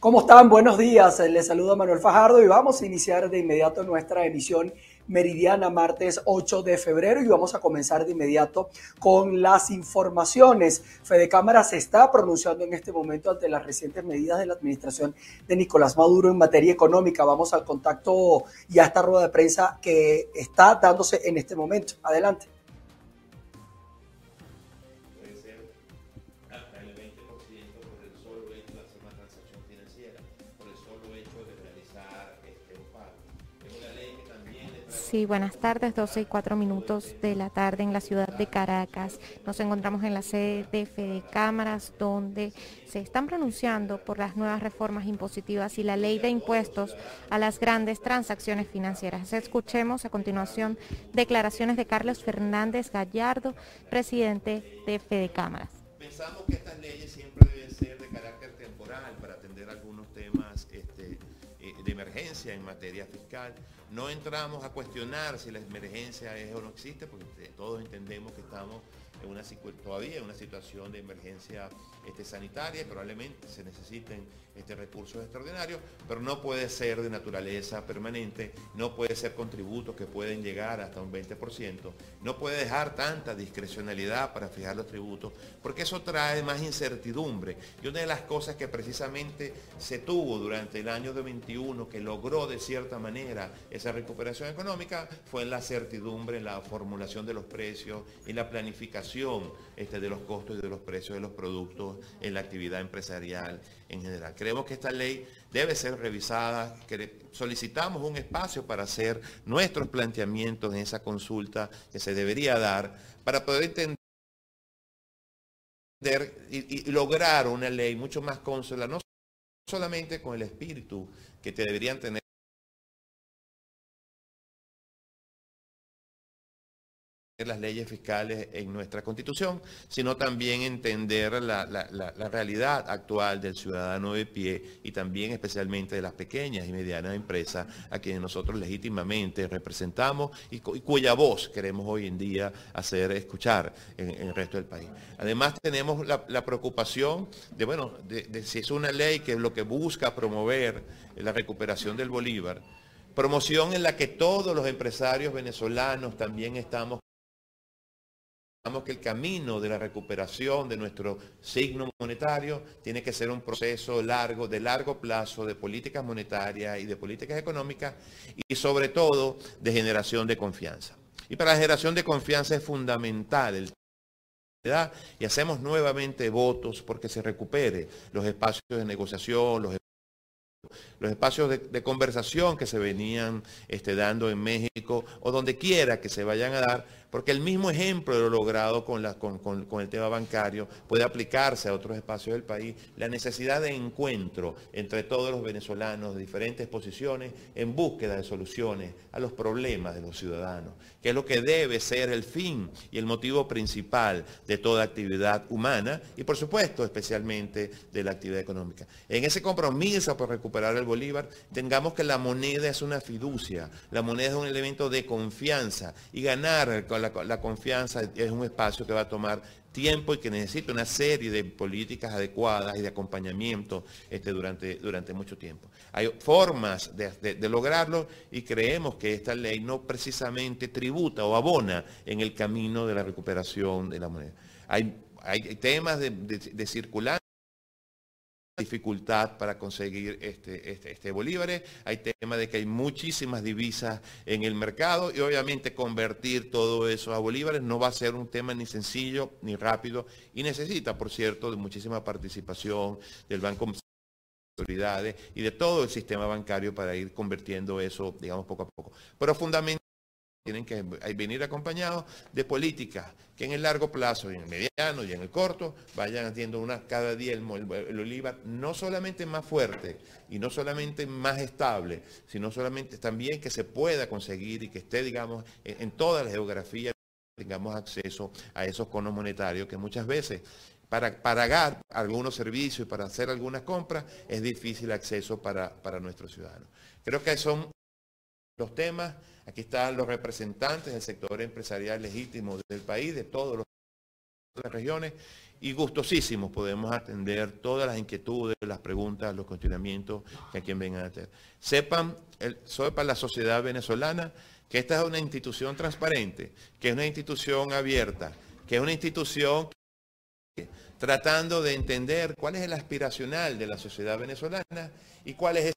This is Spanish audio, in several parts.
¿Cómo están? Buenos días. Les saluda Manuel Fajardo y vamos a iniciar de inmediato nuestra emisión meridiana martes 8 de febrero y vamos a comenzar de inmediato con las informaciones. Fede Cámara se está pronunciando en este momento ante las recientes medidas de la administración de Nicolás Maduro en materia económica. Vamos al contacto y a esta rueda de prensa que está dándose en este momento. Adelante. Sí, buenas tardes, 12 y 4 minutos de la tarde en la ciudad de Caracas. Nos encontramos en la sede de Fede Cámaras, donde se están pronunciando por las nuevas reformas impositivas y la ley de impuestos a las grandes transacciones financieras. Escuchemos a continuación declaraciones de Carlos Fernández Gallardo, presidente de Fede Cámaras. Pensamos que estas leyes siempre deben ser de carácter temporal para atender algunos temas este, eh, de emergencia en materia fiscal no entramos a cuestionar si la emergencia es o no existe, porque todos entendemos que estamos en una, todavía en una situación de emergencia este, sanitaria y probablemente se necesiten este, recursos extraordinarios, pero no puede ser de naturaleza permanente, no puede ser contributos que pueden llegar hasta un 20%, no puede dejar tanta discrecionalidad para fijar los tributos, porque eso trae más incertidumbre. Y una de las cosas que precisamente se tuvo durante el año de 21, que logró de cierta manera esa recuperación económica, fue en la certidumbre, en la formulación de los precios, en la planificación este, de los costos y de los precios de los productos en la actividad empresarial en general. Creemos que esta ley debe ser revisada, solicitamos un espacio para hacer nuestros planteamientos en esa consulta que se debería dar para poder entender y, y lograr una ley mucho más consola, no solamente con el espíritu que te deberían tener las leyes fiscales en nuestra constitución, sino también entender la, realidad actual del ciudadano de pie y también especialmente de las pequeñas y medianas empresas a quienes nosotros legítimamente representamos y, cuya voz queremos hoy en día hacer escuchar en, el resto del país. Además tenemos la, preocupación de, bueno, de si es una ley que es lo que busca promover la recuperación del Bolívar, promoción en la que todos los empresarios venezolanos también estamos que el camino de la recuperación de nuestro signo monetario tiene que ser un proceso largo, de largo plazo, de políticas monetarias y de políticas económicas y sobre todo de generación de confianza. Y para la generación de confianza es fundamental el y hacemos nuevamente votos porque se recupere los espacios de negociación, los los espacios de, conversación que se venían este, dando en México o donde quiera que se vayan a dar porque el mismo ejemplo de lo logrado con, el tema bancario puede aplicarse a otros espacios del país, la necesidad de encuentro entre todos los venezolanos de diferentes posiciones en búsqueda de soluciones a los problemas de los ciudadanos, que es lo que debe ser el fin y el motivo principal de toda actividad humana y por supuesto especialmente de la actividad económica. En ese compromiso por recuperar el Bolívar, tengamos que la moneda es una fiducia, la moneda es un elemento de confianza y ganar con la, confianza es un espacio que va a tomar tiempo y que necesita una serie de políticas adecuadas y de acompañamiento este, durante, durante mucho tiempo. Hay formas de, lograrlo y creemos que esta ley no precisamente tributa o abona en el camino de la recuperación de la moneda. Hay, hay temas de, circulancia dificultad para conseguir este, este, este bolívares. Hay tema de que hay muchísimas divisas en el mercado y obviamente convertir todo eso a bolívares no va a ser un tema ni sencillo ni rápido y necesita, por cierto, de muchísima participación del Banco y de todo el sistema bancario para ir convirtiendo eso, digamos, poco a poco. Pero fundamentalmente tienen que venir acompañados de políticas que en el largo plazo, en el mediano y en el corto, vayan haciendo una, cada día el, olivar no solamente más fuerte y no solamente más estable, sino solamente también que se pueda conseguir y que esté, digamos, en, toda la geografía tengamos acceso a esos conos monetarios que muchas veces para pagar algunos servicios y para hacer algunas compras es difícil acceso para, para nuestros ciudadanos. Creo que son los temas Aquí están los representantes del sector empresarial legítimo del país, de todas las regiones, y gustosísimos podemos atender todas las inquietudes, las preguntas, los cuestionamientos que a quien vengan a tener. Sepan, para la sociedad venezolana, que esta es una institución transparente, que es una institución abierta, que es una institución tratando de entender cuál es el aspiracional de la sociedad venezolana y cuál es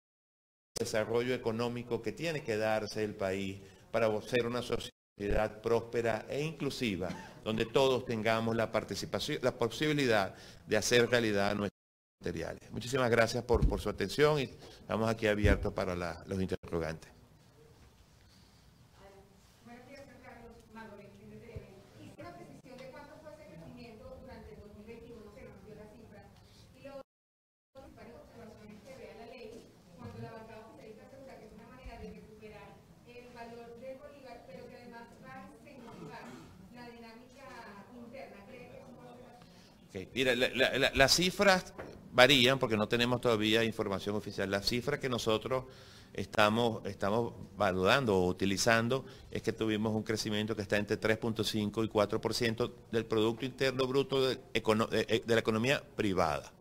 desarrollo económico que tiene que darse el país para ser una sociedad próspera e inclusiva donde todos tengamos la participación, la posibilidad de hacer realidad nuestros materiales. Muchísimas gracias por, por su atención y estamos aquí abiertos para los interrogantes. Mira, las cifras varían porque no tenemos todavía información oficial. Las cifras que nosotros estamos, estamos valorando o utilizando es que tuvimos un crecimiento que está entre 3.5 y 4% del Producto Interno Bruto de, la economía privada,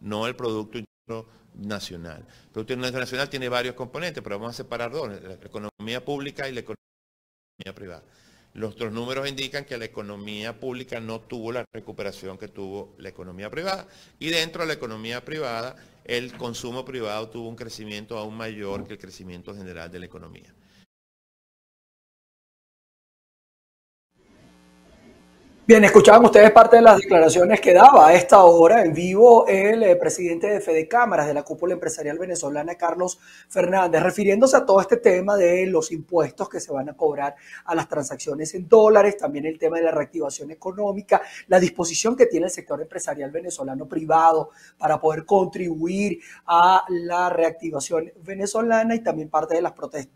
no el Producto Interno Nacional. El Producto Interno Nacional tiene varios componentes, pero vamos a separar dos, la economía pública y la economía privada. Nuestros números indican que la economía pública no tuvo la recuperación que tuvo la economía privada y dentro de la economía privada el consumo privado tuvo un crecimiento aún mayor que el crecimiento general de la economía. Bien, escuchaban ustedes parte de las declaraciones que daba a esta hora en vivo el eh, presidente de Fede Cámaras de la cúpula empresarial venezolana, Carlos Fernández, refiriéndose a todo este tema de los impuestos que se van a cobrar a las transacciones en dólares, también el tema de la reactivación económica, la disposición que tiene el sector empresarial venezolano privado para poder contribuir a la reactivación venezolana y también parte de las,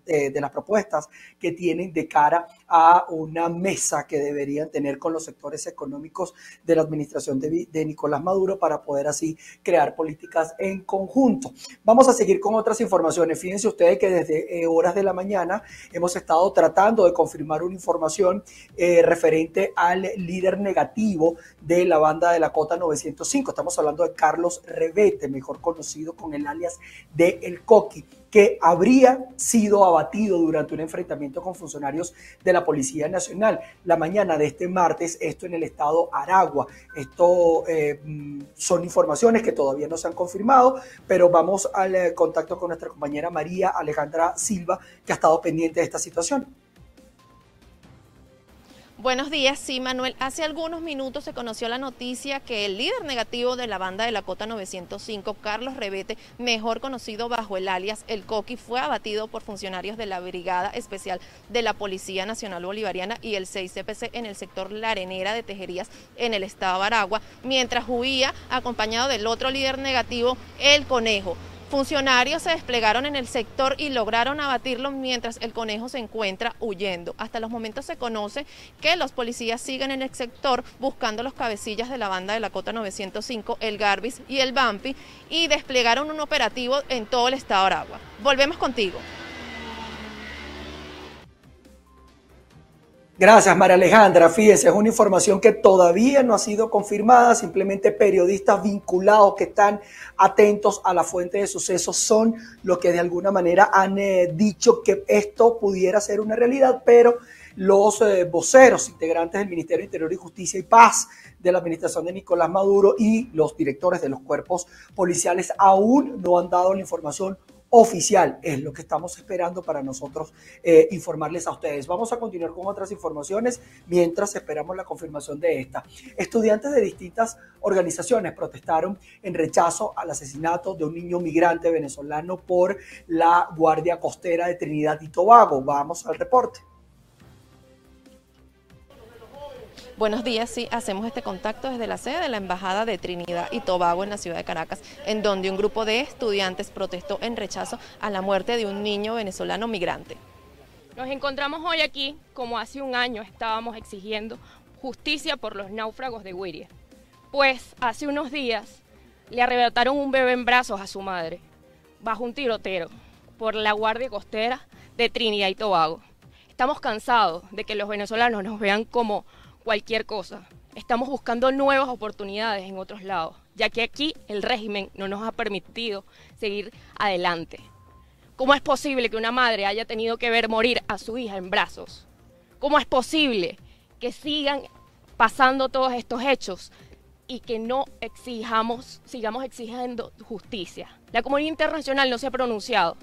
eh, de las propuestas que tienen de cara a una mesa que deberían tener con los sectores económicos de la administración de, de, Nicolás Maduro para poder así crear políticas en conjunto. Vamos a seguir con otras informaciones. Fíjense ustedes que desde eh, horas de la mañana hemos estado tratando de confirmar una información eh, referente al líder negativo de la banda de la Cota 905. Estamos hablando de Carlos Revete, mejor conocido con el alias de El Coqui que habría sido abatido durante un enfrentamiento con funcionarios de la Policía Nacional la mañana de este martes, esto en el estado Aragua. Esto eh, mm, son informaciones que todavía no se han confirmado, pero vamos al eh, contacto con nuestra compañera María Alejandra Silva, que ha estado pendiente de esta situación. Buenos días, sí, Manuel. Hace algunos minutos se conoció la noticia que el líder negativo de la banda de la Cota 905, Carlos Rebete, mejor conocido bajo el alias El Coqui, fue abatido por funcionarios de la Brigada Especial de la Policía Nacional Bolivariana y el 6CPC en el sector La Arenera de Tejerías en el estado Aragua, mientras huía acompañado del otro líder negativo, El Conejo. Funcionarios se desplegaron en el sector y lograron abatirlo mientras el conejo se encuentra huyendo. Hasta los momentos se conoce que los policías siguen en el sector buscando los cabecillas de la banda de la Cota 905, el Garbis y el Bampi y desplegaron un operativo en todo el estado de Aragua. Volvemos contigo. Gracias, María Alejandra. Fíjense, es una información que todavía no ha sido confirmada. Simplemente periodistas vinculados que están atentos a la fuente de sucesos son los que de alguna manera han eh, dicho que esto pudiera ser una realidad, pero los eh, voceros integrantes del Ministerio de Interior y Justicia y Paz de la administración de Nicolás Maduro y los directores de los cuerpos policiales aún no han dado la información oficial. Es lo que estamos esperando para nosotros eh, informarles a ustedes. Vamos a continuar con otras informaciones mientras esperamos la confirmación de esta. Estudiantes de distintas organizaciones protestaron en rechazo al asesinato de un niño migrante venezolano por la Guardia Costera de Trinidad y Tobago. Vamos al reporte. Buenos días, sí, hacemos este contacto desde la sede de la Embajada de Trinidad y Tobago en la ciudad de Caracas, en donde un grupo de estudiantes protestó en rechazo a la muerte de un niño venezolano migrante. Nos encontramos hoy aquí, como hace un año estábamos exigiendo justicia por los náufragos de Wiria, pues hace unos días le arrebataron un bebé en brazos a su madre, bajo un tirotero, por la Guardia Costera de Trinidad y Tobago. Estamos cansados de que los venezolanos nos vean como cualquier cosa. estamos buscando nuevas oportunidades en otros lados, ya que aquí el régimen no nos ha permitido seguir adelante. ¿Cómo es posible que una madre haya tenido que ver morir a su hija en brazos? ¿Cómo es posible que sigan pasando todos estos hechos y que no exijamos, sigamos exigiendo justicia? La comunidad internacional no se ha pronunciado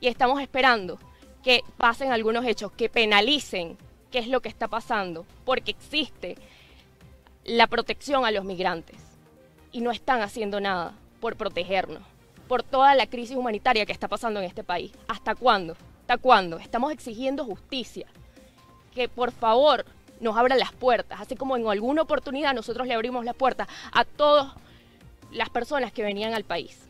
y estamos esperando que pasen algunos hechos, que penalicen qué es lo que está pasando, porque existe la protección a los migrantes y no están haciendo nada por protegernos, por toda la crisis humanitaria que está pasando en este país. ¿Hasta cuándo? ¿Hasta cuándo? Estamos exigiendo justicia, que por favor nos abran las puertas, así como en alguna oportunidad nosotros le abrimos las puertas a todas las personas que venían al país.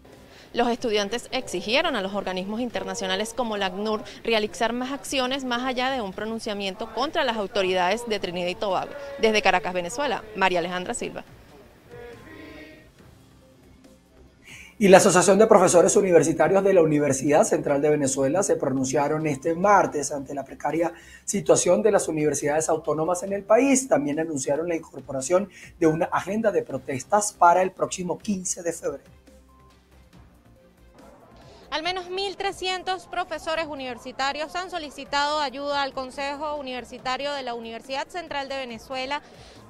Los estudiantes exigieron a los organismos internacionales como la ACNUR realizar más acciones más allá de un pronunciamiento contra las autoridades de Trinidad y Tobago. Desde Caracas, Venezuela, María Alejandra Silva. Y la Asociación de Profesores Universitarios de la Universidad Central de Venezuela se pronunciaron este martes ante la precaria situación de las universidades autónomas en el país. También anunciaron la incorporación de una agenda de protestas para el próximo 15 de febrero. Al menos 1.300 profesores universitarios han solicitado ayuda al Consejo Universitario de la Universidad Central de Venezuela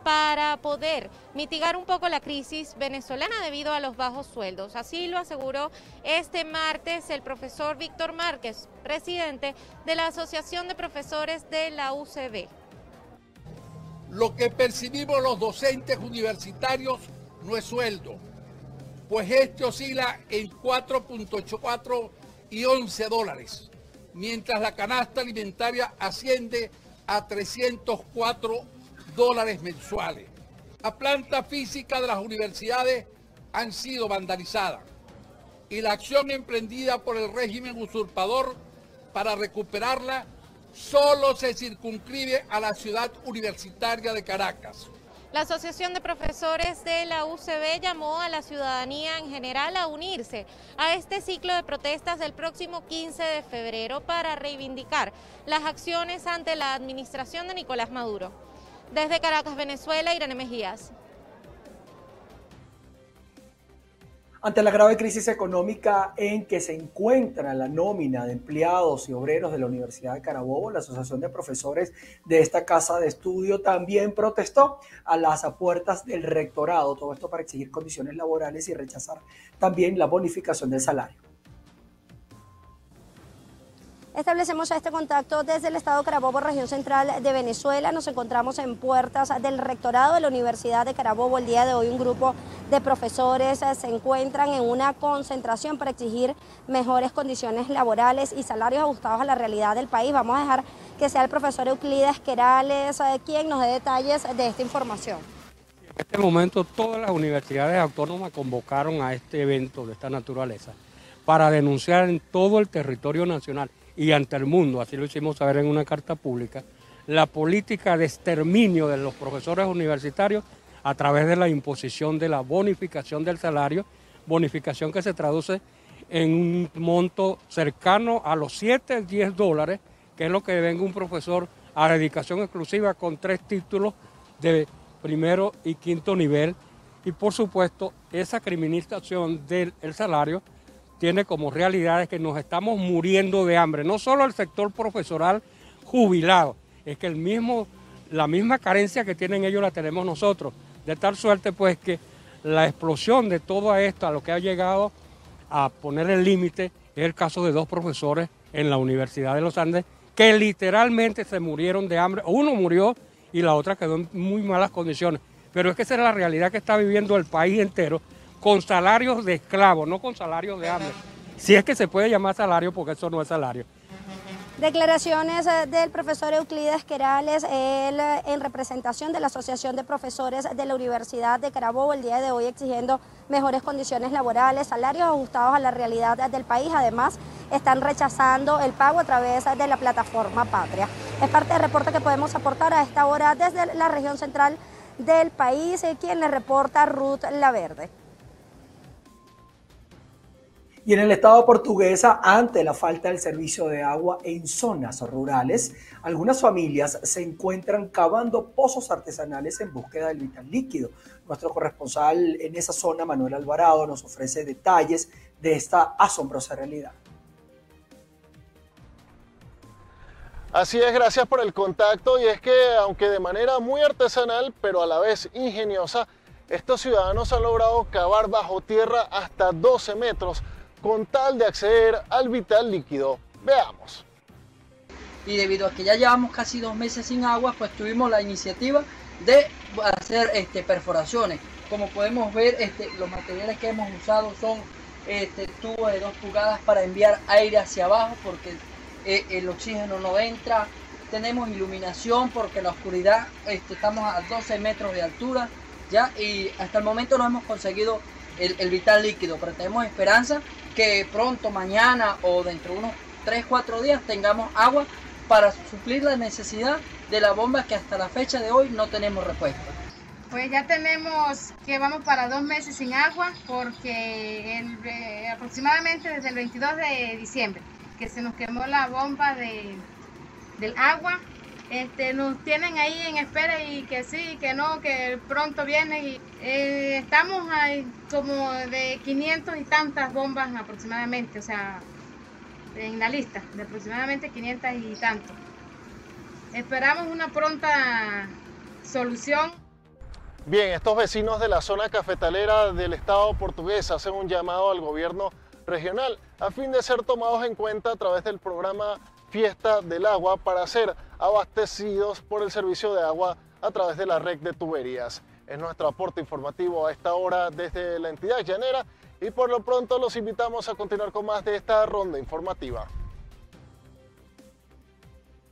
para poder mitigar un poco la crisis venezolana debido a los bajos sueldos. Así lo aseguró este martes el profesor Víctor Márquez, presidente de la Asociación de Profesores de la UCB. Lo que percibimos los docentes universitarios no es sueldo, pues este oscila en 4.84 y 11 dólares, mientras la canasta alimentaria asciende a 304 dólares mensuales. La planta física de las universidades han sido vandalizadas y la acción emprendida por el régimen usurpador para recuperarla solo se circunscribe a la ciudad universitaria de Caracas. La Asociación de Profesores de la UCB llamó a la ciudadanía en general a unirse a este ciclo de protestas del próximo 15 de febrero para reivindicar las acciones ante la administración de Nicolás Maduro. Desde Caracas, Venezuela, Irene Mejías. Ante la grave crisis económica en que se encuentra la nómina de empleados y obreros de la Universidad de Carabobo, la Asociación de Profesores de esta casa de estudio también protestó a las puertas del rectorado, todo esto para exigir condiciones laborales y rechazar también la bonificación del salario. Establecemos este contacto desde el Estado Carabobo, región central de Venezuela. Nos encontramos en puertas del rectorado de la Universidad de Carabobo. El día de hoy un grupo de profesores se encuentran en una concentración para exigir mejores condiciones laborales y salarios ajustados a la realidad del país. Vamos a dejar que sea el profesor Euclides Querales eh, quien nos dé detalles de esta información. En este momento todas las universidades autónomas convocaron a este evento de esta naturaleza para denunciar en todo el territorio nacional y ante el mundo, así lo hicimos saber en una carta pública, la política de exterminio de los profesores universitarios a través de la imposición de la bonificación del salario, bonificación que se traduce en un monto cercano a los 7, 10 dólares, que es lo que venga un profesor a dedicación exclusiva con tres títulos de primero y quinto nivel. Y por supuesto, esa criminalización del salario tiene como realidad que nos estamos muriendo de hambre, no solo el sector profesoral jubilado, es que el mismo, la misma carencia que tienen ellos la tenemos nosotros, de tal suerte pues que la explosión de todo esto a lo que ha llegado a poner el límite es el caso de dos profesores en la Universidad de los Andes que literalmente se murieron de hambre, uno murió y la otra quedó en muy malas condiciones, pero es que esa es la realidad que está viviendo el país entero con salarios de esclavos, no con salarios de hambre. Si es que se puede llamar salario, porque eso no es salario. Declaraciones eh, del profesor Euclides Querales, él eh, en representación de la Asociación de Profesores de la Universidad de Carabobo, el día de hoy exigiendo mejores condiciones laborales, salarios ajustados a la realidad del país. Además, están rechazando el pago a través de la plataforma Patria. Es parte del reporte que podemos aportar a esta hora desde la región central del país, eh, quien le reporta Ruth Laverde. Y en el estado portuguesa, ante la falta del servicio de agua en zonas rurales, algunas familias se encuentran cavando pozos artesanales en búsqueda del vital líquido. Nuestro corresponsal en esa zona, Manuel Alvarado, nos ofrece detalles de esta asombrosa realidad. Así es, gracias por el contacto y es que aunque de manera muy artesanal, pero a la vez ingeniosa, estos ciudadanos han logrado cavar bajo tierra hasta 12 metros con tal de acceder al vital líquido. Veamos. Y debido a que ya llevamos casi dos meses sin agua, pues tuvimos la iniciativa de hacer este, perforaciones. Como podemos ver, este, los materiales que hemos usado son este, tubos de 2 pulgadas para enviar aire hacia abajo porque eh, el oxígeno no entra. Tenemos iluminación porque la oscuridad este, estamos a 12 metros de altura ya y hasta el momento no hemos conseguido el vital líquido, pero tenemos esperanza que pronto, mañana o dentro de unos 3, 4 días tengamos agua para suplir la necesidad de la bomba que hasta la fecha de hoy no tenemos respuesta. Pues ya tenemos que vamos para dos meses sin agua porque eh, aproximadamente desde el 22 de diciembre que se nos quemó la bomba de, del agua, este, nos tienen ahí en espera y que sí, que no, que pronto viene y eh, estamos ahí como de 500 y tantas bombas aproximadamente, o sea, en la lista, de aproximadamente 500 y tantos. Esperamos una pronta solución. Bien, estos vecinos de la zona cafetalera del Estado portugués hacen un llamado al gobierno regional a fin de ser tomados en cuenta a través del programa Fiesta del Agua para ser abastecidos por el servicio de agua a través de la red de tuberías. Es nuestro aporte informativo a esta hora desde la entidad llanera y por lo pronto los invitamos a continuar con más de esta ronda informativa.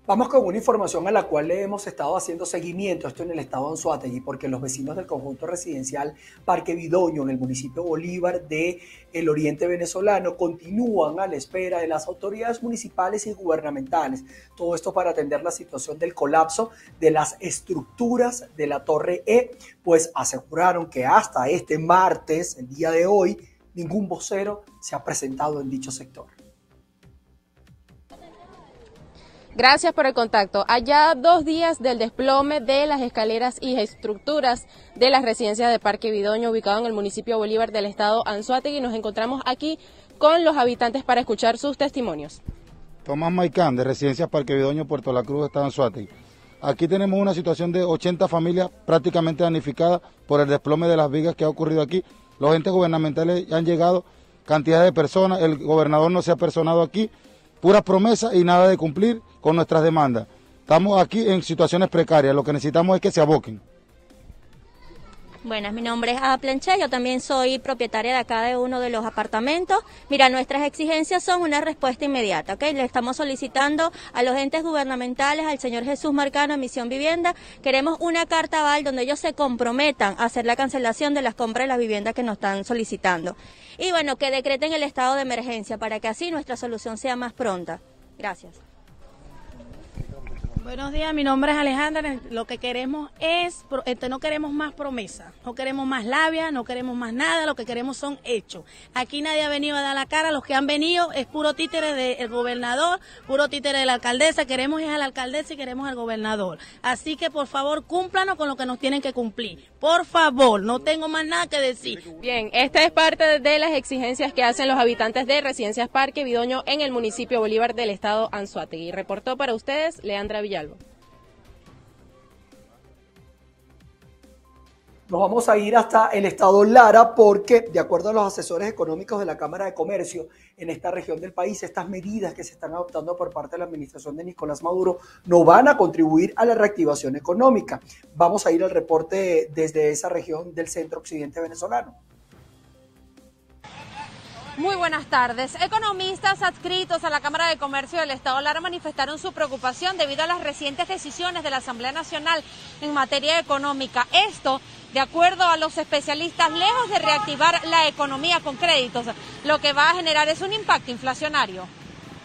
Vamos con una información a la cual le hemos estado haciendo seguimiento, esto en el estado de Anzuategui, porque los vecinos del conjunto residencial Parque Vidoño en el municipio Bolívar de oriente venezolano continúan a la espera de las autoridades municipales y gubernamentales. Todo esto para atender la situación del colapso de las estructuras de la Torre E, pues aseguraron que hasta este martes, el día de hoy, ningún vocero se ha presentado en dicho sector. Gracias por el contacto. Allá dos días del desplome de las escaleras y estructuras de las residencias de Parque Vidoño, ubicado en el municipio Bolívar del estado Anzuategui, nos encontramos aquí con los habitantes para escuchar sus testimonios. Tomás Maicán, de Residencia Parque Vidoño, Puerto La Cruz, estado Anzuategui. Aquí tenemos una situación de 80 familias prácticamente danificadas por el desplome de las vigas que ha ocurrido aquí. Los entes gubernamentales han llegado, cantidad de personas, el gobernador no se ha personado aquí, puras promesas y nada de cumplir con nuestras demandas. Estamos aquí en situaciones precarias, lo que necesitamos es que se aboquen. Buenas, mi nombre es Ada Planché, yo también soy propietaria de acá de uno de los apartamentos. Mira, nuestras exigencias son una respuesta inmediata, ¿ok? Le estamos solicitando a los entes gubernamentales, al señor Jesús Marcano, Misión Vivienda, queremos una carta aval donde ellos se comprometan a hacer la cancelación de las compras de las viviendas que nos están solicitando. Y bueno, que decreten el estado de emergencia para que así nuestra solución sea más pronta. Gracias. Buenos días, mi nombre es Alejandra. Lo que queremos es, este, no queremos más promesas, no queremos más labia, no queremos más nada, lo que queremos son hechos. Aquí nadie ha venido a dar la cara, los que han venido es puro títere del gobernador, puro títere de la alcaldesa, queremos ir a la alcaldesa y queremos al gobernador. Así que por favor, cúmplanos con lo que nos tienen que cumplir. Por favor, no tengo más nada que decir. Bien, esta es parte de las exigencias que hacen los habitantes de Residencias Parque Vidoño en el municipio Bolívar del estado Anzuategui. Reportó para ustedes Leandra Villar. Nos vamos a ir hasta el estado Lara porque, de acuerdo a los asesores económicos de la Cámara de Comercio en esta región del país, estas medidas que se están adoptando por parte de la administración de Nicolás Maduro no van a contribuir a la reactivación económica. Vamos a ir al reporte desde esa región del centro occidente venezolano. Muy buenas tardes. Economistas adscritos a la Cámara de Comercio del Estado Lara manifestaron su preocupación debido a las recientes decisiones de la Asamblea Nacional en materia económica. Esto, de acuerdo a los especialistas, lejos de reactivar la economía con créditos, lo que va a generar es un impacto inflacionario.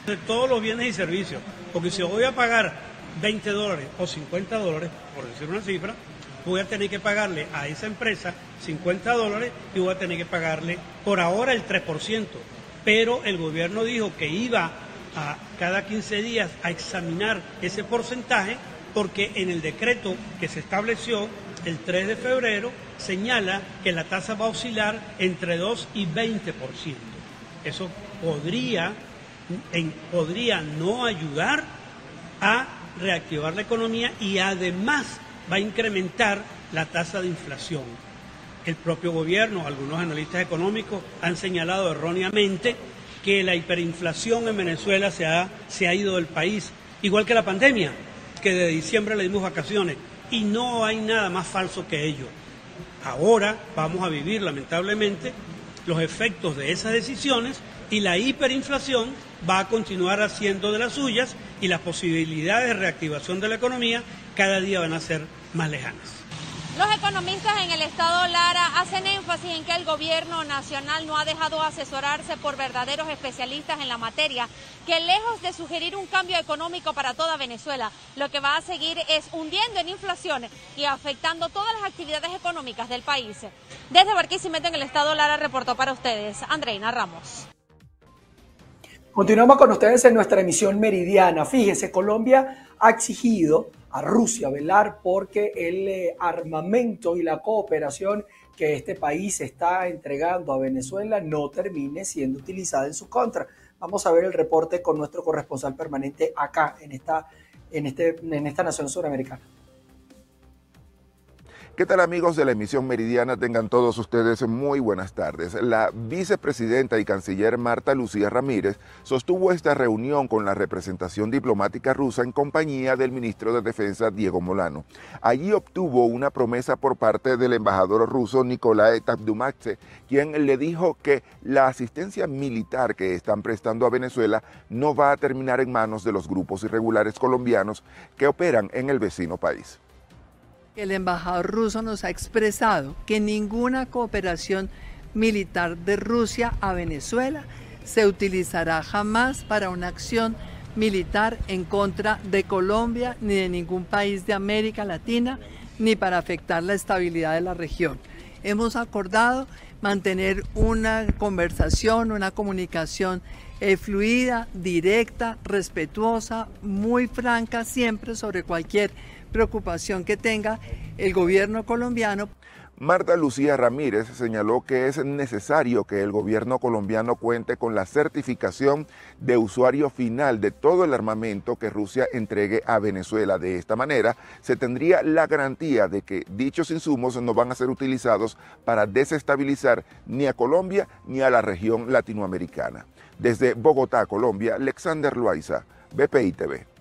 De todos los bienes y servicios, porque si voy a pagar 20 dólares o 50 dólares, por decir una cifra, voy a tener que pagarle a esa empresa 50 dólares y voy a tener que pagarle por ahora el 3%. pero el gobierno dijo que iba a cada 15 días a examinar ese porcentaje porque en el decreto que se estableció el 3 de febrero señala que la tasa va a oscilar entre 2 y 20%. Eso podría, podría no ayudar a reactivar la economía y además va a incrementar la tasa de inflación. El propio gobierno, algunos analistas económicos han señalado erróneamente que la hiperinflación en Venezuela se ha, se ha ido del país, igual que la pandemia, que de diciembre le dimos vacaciones, y no hay nada más falso que ello. Ahora vamos a vivir, lamentablemente, los efectos de esas decisiones y la hiperinflación va a continuar haciendo de las suyas y las posibilidades de reactivación de la economía cada día van a ser más lejanas. Los economistas en el estado Lara hacen énfasis en que el gobierno nacional no ha dejado asesorarse por verdaderos especialistas en la materia, que lejos de sugerir un cambio económico para toda Venezuela, lo que va a seguir es hundiendo en inflación y afectando todas las actividades económicas del país. Desde Barquisimeto en el estado Lara reportó para ustedes Andreina Ramos. Continuamos con ustedes en nuestra emisión meridiana. Fíjense, Colombia ha exigido a Rusia velar porque el eh, armamento y la cooperación que este país está entregando a Venezuela no termine siendo utilizada en su contra. Vamos a ver el reporte con nuestro corresponsal permanente acá en esta, en este, en esta nación suramericana. ¿Qué tal amigos de la emisión meridiana? Tengan todos ustedes muy buenas tardes. La vicepresidenta y canciller Marta Lucía Ramírez sostuvo esta reunión con la representación diplomática rusa en compañía del ministro de Defensa Diego Molano. Allí obtuvo una promesa por parte del embajador ruso Nikolai Tabdumache, quien le dijo que la asistencia militar que están prestando a Venezuela no va a terminar en manos de los grupos irregulares colombianos que operan en el vecino país. El embajador ruso nos ha expresado que ninguna cooperación militar de Rusia a Venezuela se utilizará jamás para una acción militar en contra de Colombia ni de ningún país de América Latina ni para afectar la estabilidad de la región. Hemos acordado mantener una conversación, una comunicación eh, fluida, directa, respetuosa, muy franca siempre sobre cualquier preocupación que tenga el gobierno colombiano. Marta Lucía Ramírez señaló que es necesario que el gobierno colombiano cuente con la certificación de usuario final de todo el armamento que Rusia entregue a Venezuela. De esta manera, se tendría la garantía de que dichos insumos no van a ser utilizados para desestabilizar ni a Colombia ni a la región latinoamericana. Desde Bogotá, Colombia, Alexander Loaiza, BPI TV.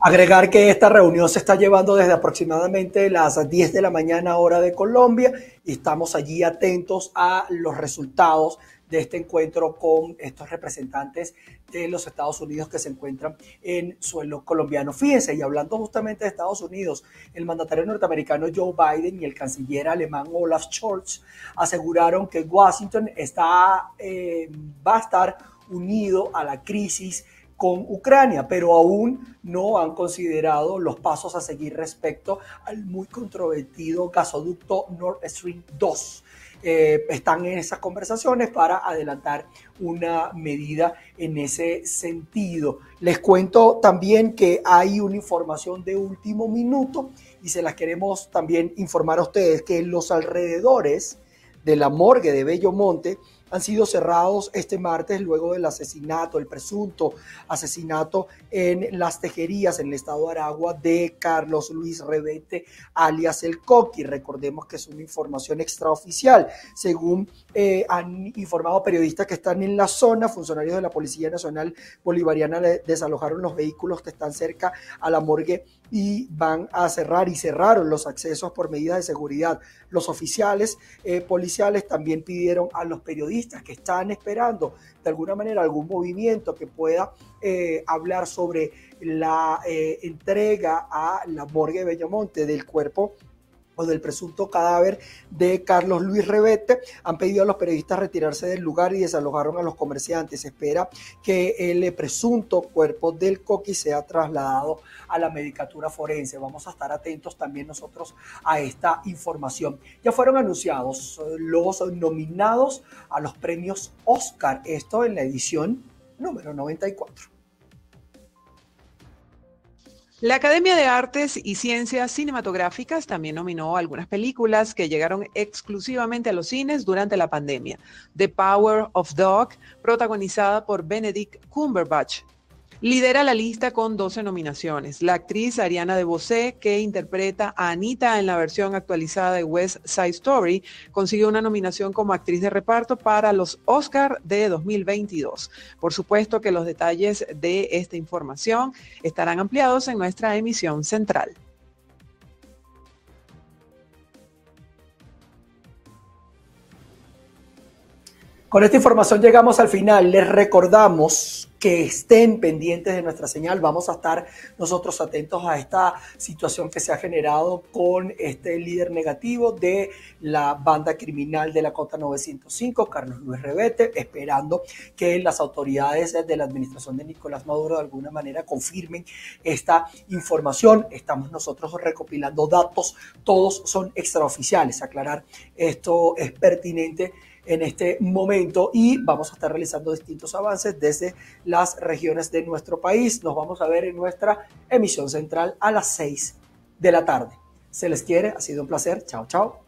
Agregar que esta reunión se está llevando desde aproximadamente las 10 de la mañana hora de Colombia y estamos allí atentos a los resultados de este encuentro con estos representantes de los Estados Unidos que se encuentran en suelo colombiano. Fíjense, y hablando justamente de Estados Unidos, el mandatario norteamericano Joe Biden y el canciller alemán Olaf Scholz aseguraron que Washington está, eh, va a estar unido a la crisis con Ucrania, pero aún no han considerado los pasos a seguir respecto al muy controvertido gasoducto Nord Stream 2. Eh, están en esas conversaciones para adelantar una medida en ese sentido. Les cuento también que hay una información de último minuto y se las queremos también informar a ustedes que en los alrededores de la morgue de Bello Monte han sido cerrados este martes luego del asesinato, el presunto asesinato en las tejerías en el estado de Aragua de Carlos Luis Rebete, alias El Coqui. Recordemos que es una información extraoficial. Según eh, han informado periodistas que están en la zona, funcionarios de la Policía Nacional Bolivariana desalojaron los vehículos que están cerca a la morgue y van a cerrar y cerraron los accesos por medidas de seguridad. Los oficiales eh, policiales también pidieron a los periodistas que están esperando de alguna manera algún movimiento que pueda eh, hablar sobre la eh, entrega a la morgue de Bellamonte del cuerpo o del presunto cadáver de Carlos Luis Revete. Han pedido a los periodistas retirarse del lugar y desalojaron a los comerciantes. Se espera que el presunto cuerpo del Coqui sea trasladado a la medicatura forense. Vamos a estar atentos también nosotros a esta información. Ya fueron anunciados los nominados a los premios Oscar, esto en la edición número 94. La Academia de Artes y Ciencias Cinematográficas también nominó algunas películas que llegaron exclusivamente a los cines durante la pandemia. The Power of Dog, protagonizada por Benedict Cumberbatch, Lidera la lista con 12 nominaciones. La actriz Ariana DeBose, que interpreta a Anita en la versión actualizada de West Side Story, consiguió una nominación como actriz de reparto para los Oscar de 2022. Por supuesto que los detalles de esta información estarán ampliados en nuestra emisión central. Con esta información llegamos al final. Les recordamos que estén pendientes de nuestra señal. Vamos a estar nosotros atentos a esta situación que se ha generado con este líder negativo de la banda criminal de la Cota 905, Carlos Luis Revete, esperando que las autoridades de la administración de Nicolás Maduro de alguna manera confirmen esta información. Estamos nosotros recopilando datos, todos son extraoficiales. Aclarar esto es pertinente en este momento y vamos a estar realizando distintos avances desde las regiones de nuestro país. Nos vamos a ver en nuestra emisión central a las 6 de la tarde. Se les quiere, ha sido un placer. Chao, chao.